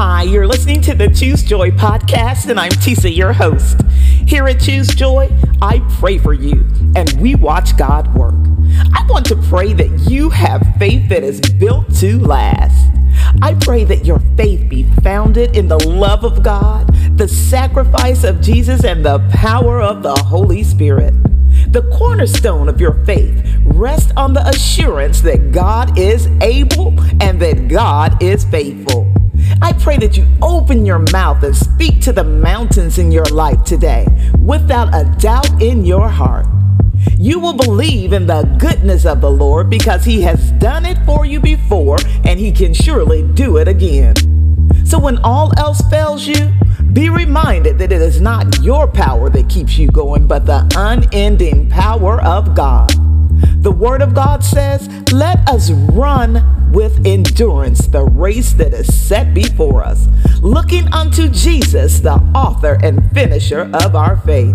Hi, you're listening to the Choose Joy podcast, and I'm Tisa, your host. Here at Choose Joy, I pray for you, and we watch God work. I want to pray that you have faith that is built to last. I pray that your faith be founded in the love of God, the sacrifice of Jesus, and the power of the Holy Spirit. The cornerstone of your faith rests on the assurance that God is able and that God is faithful. I pray that you open your mouth and speak to the mountains in your life today without a doubt in your heart. You will believe in the goodness of the Lord because He has done it for you before and He can surely do it again. So when all else fails you, be reminded that it is not your power that keeps you going, but the unending power of God. The Word of God says, Let us run with endurance the race that is set before us, looking unto Jesus, the author and finisher of our faith.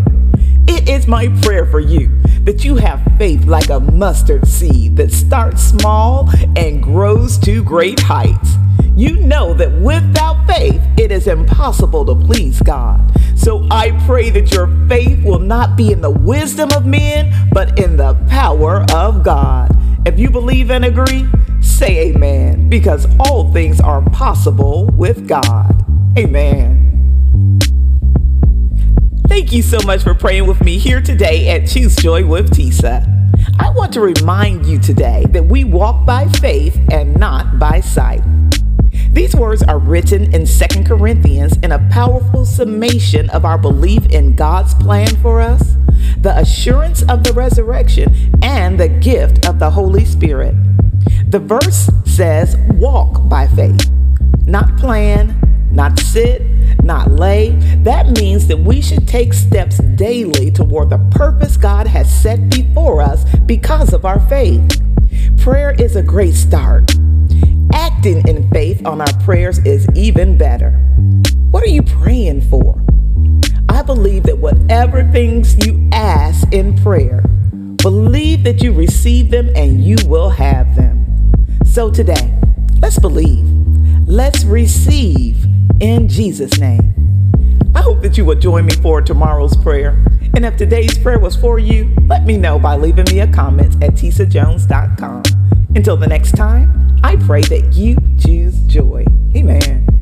It is my prayer for you that you have faith like a mustard seed that starts small and grows to great heights. You know that without faith, it is impossible to please God. So I pray that your faith will not be in the wisdom of men, but in the power of God. If you believe and agree, say amen, because all things are possible with God. Amen. Thank you so much for praying with me here today at Choose Joy with Tisa. I want to remind you today that we walk by faith and not by sight. These words are written in 2 Corinthians in a powerful summation of our belief in God's plan for us, the assurance of the resurrection, and the gift of the Holy Spirit. The verse says, Walk by faith, not plan, not sit, not lay. That means that we should take steps daily toward the purpose God has set before us because of our faith. Prayer is a great start. Acting in faith on our prayers is even better. What are you praying for? Believe that whatever things you ask in prayer, believe that you receive them and you will have them. So today, let's believe. Let's receive in Jesus' name. I hope that you will join me for tomorrow's prayer. And if today's prayer was for you, let me know by leaving me a comment at tisajones.com. Until the next time, I pray that you choose joy. Amen.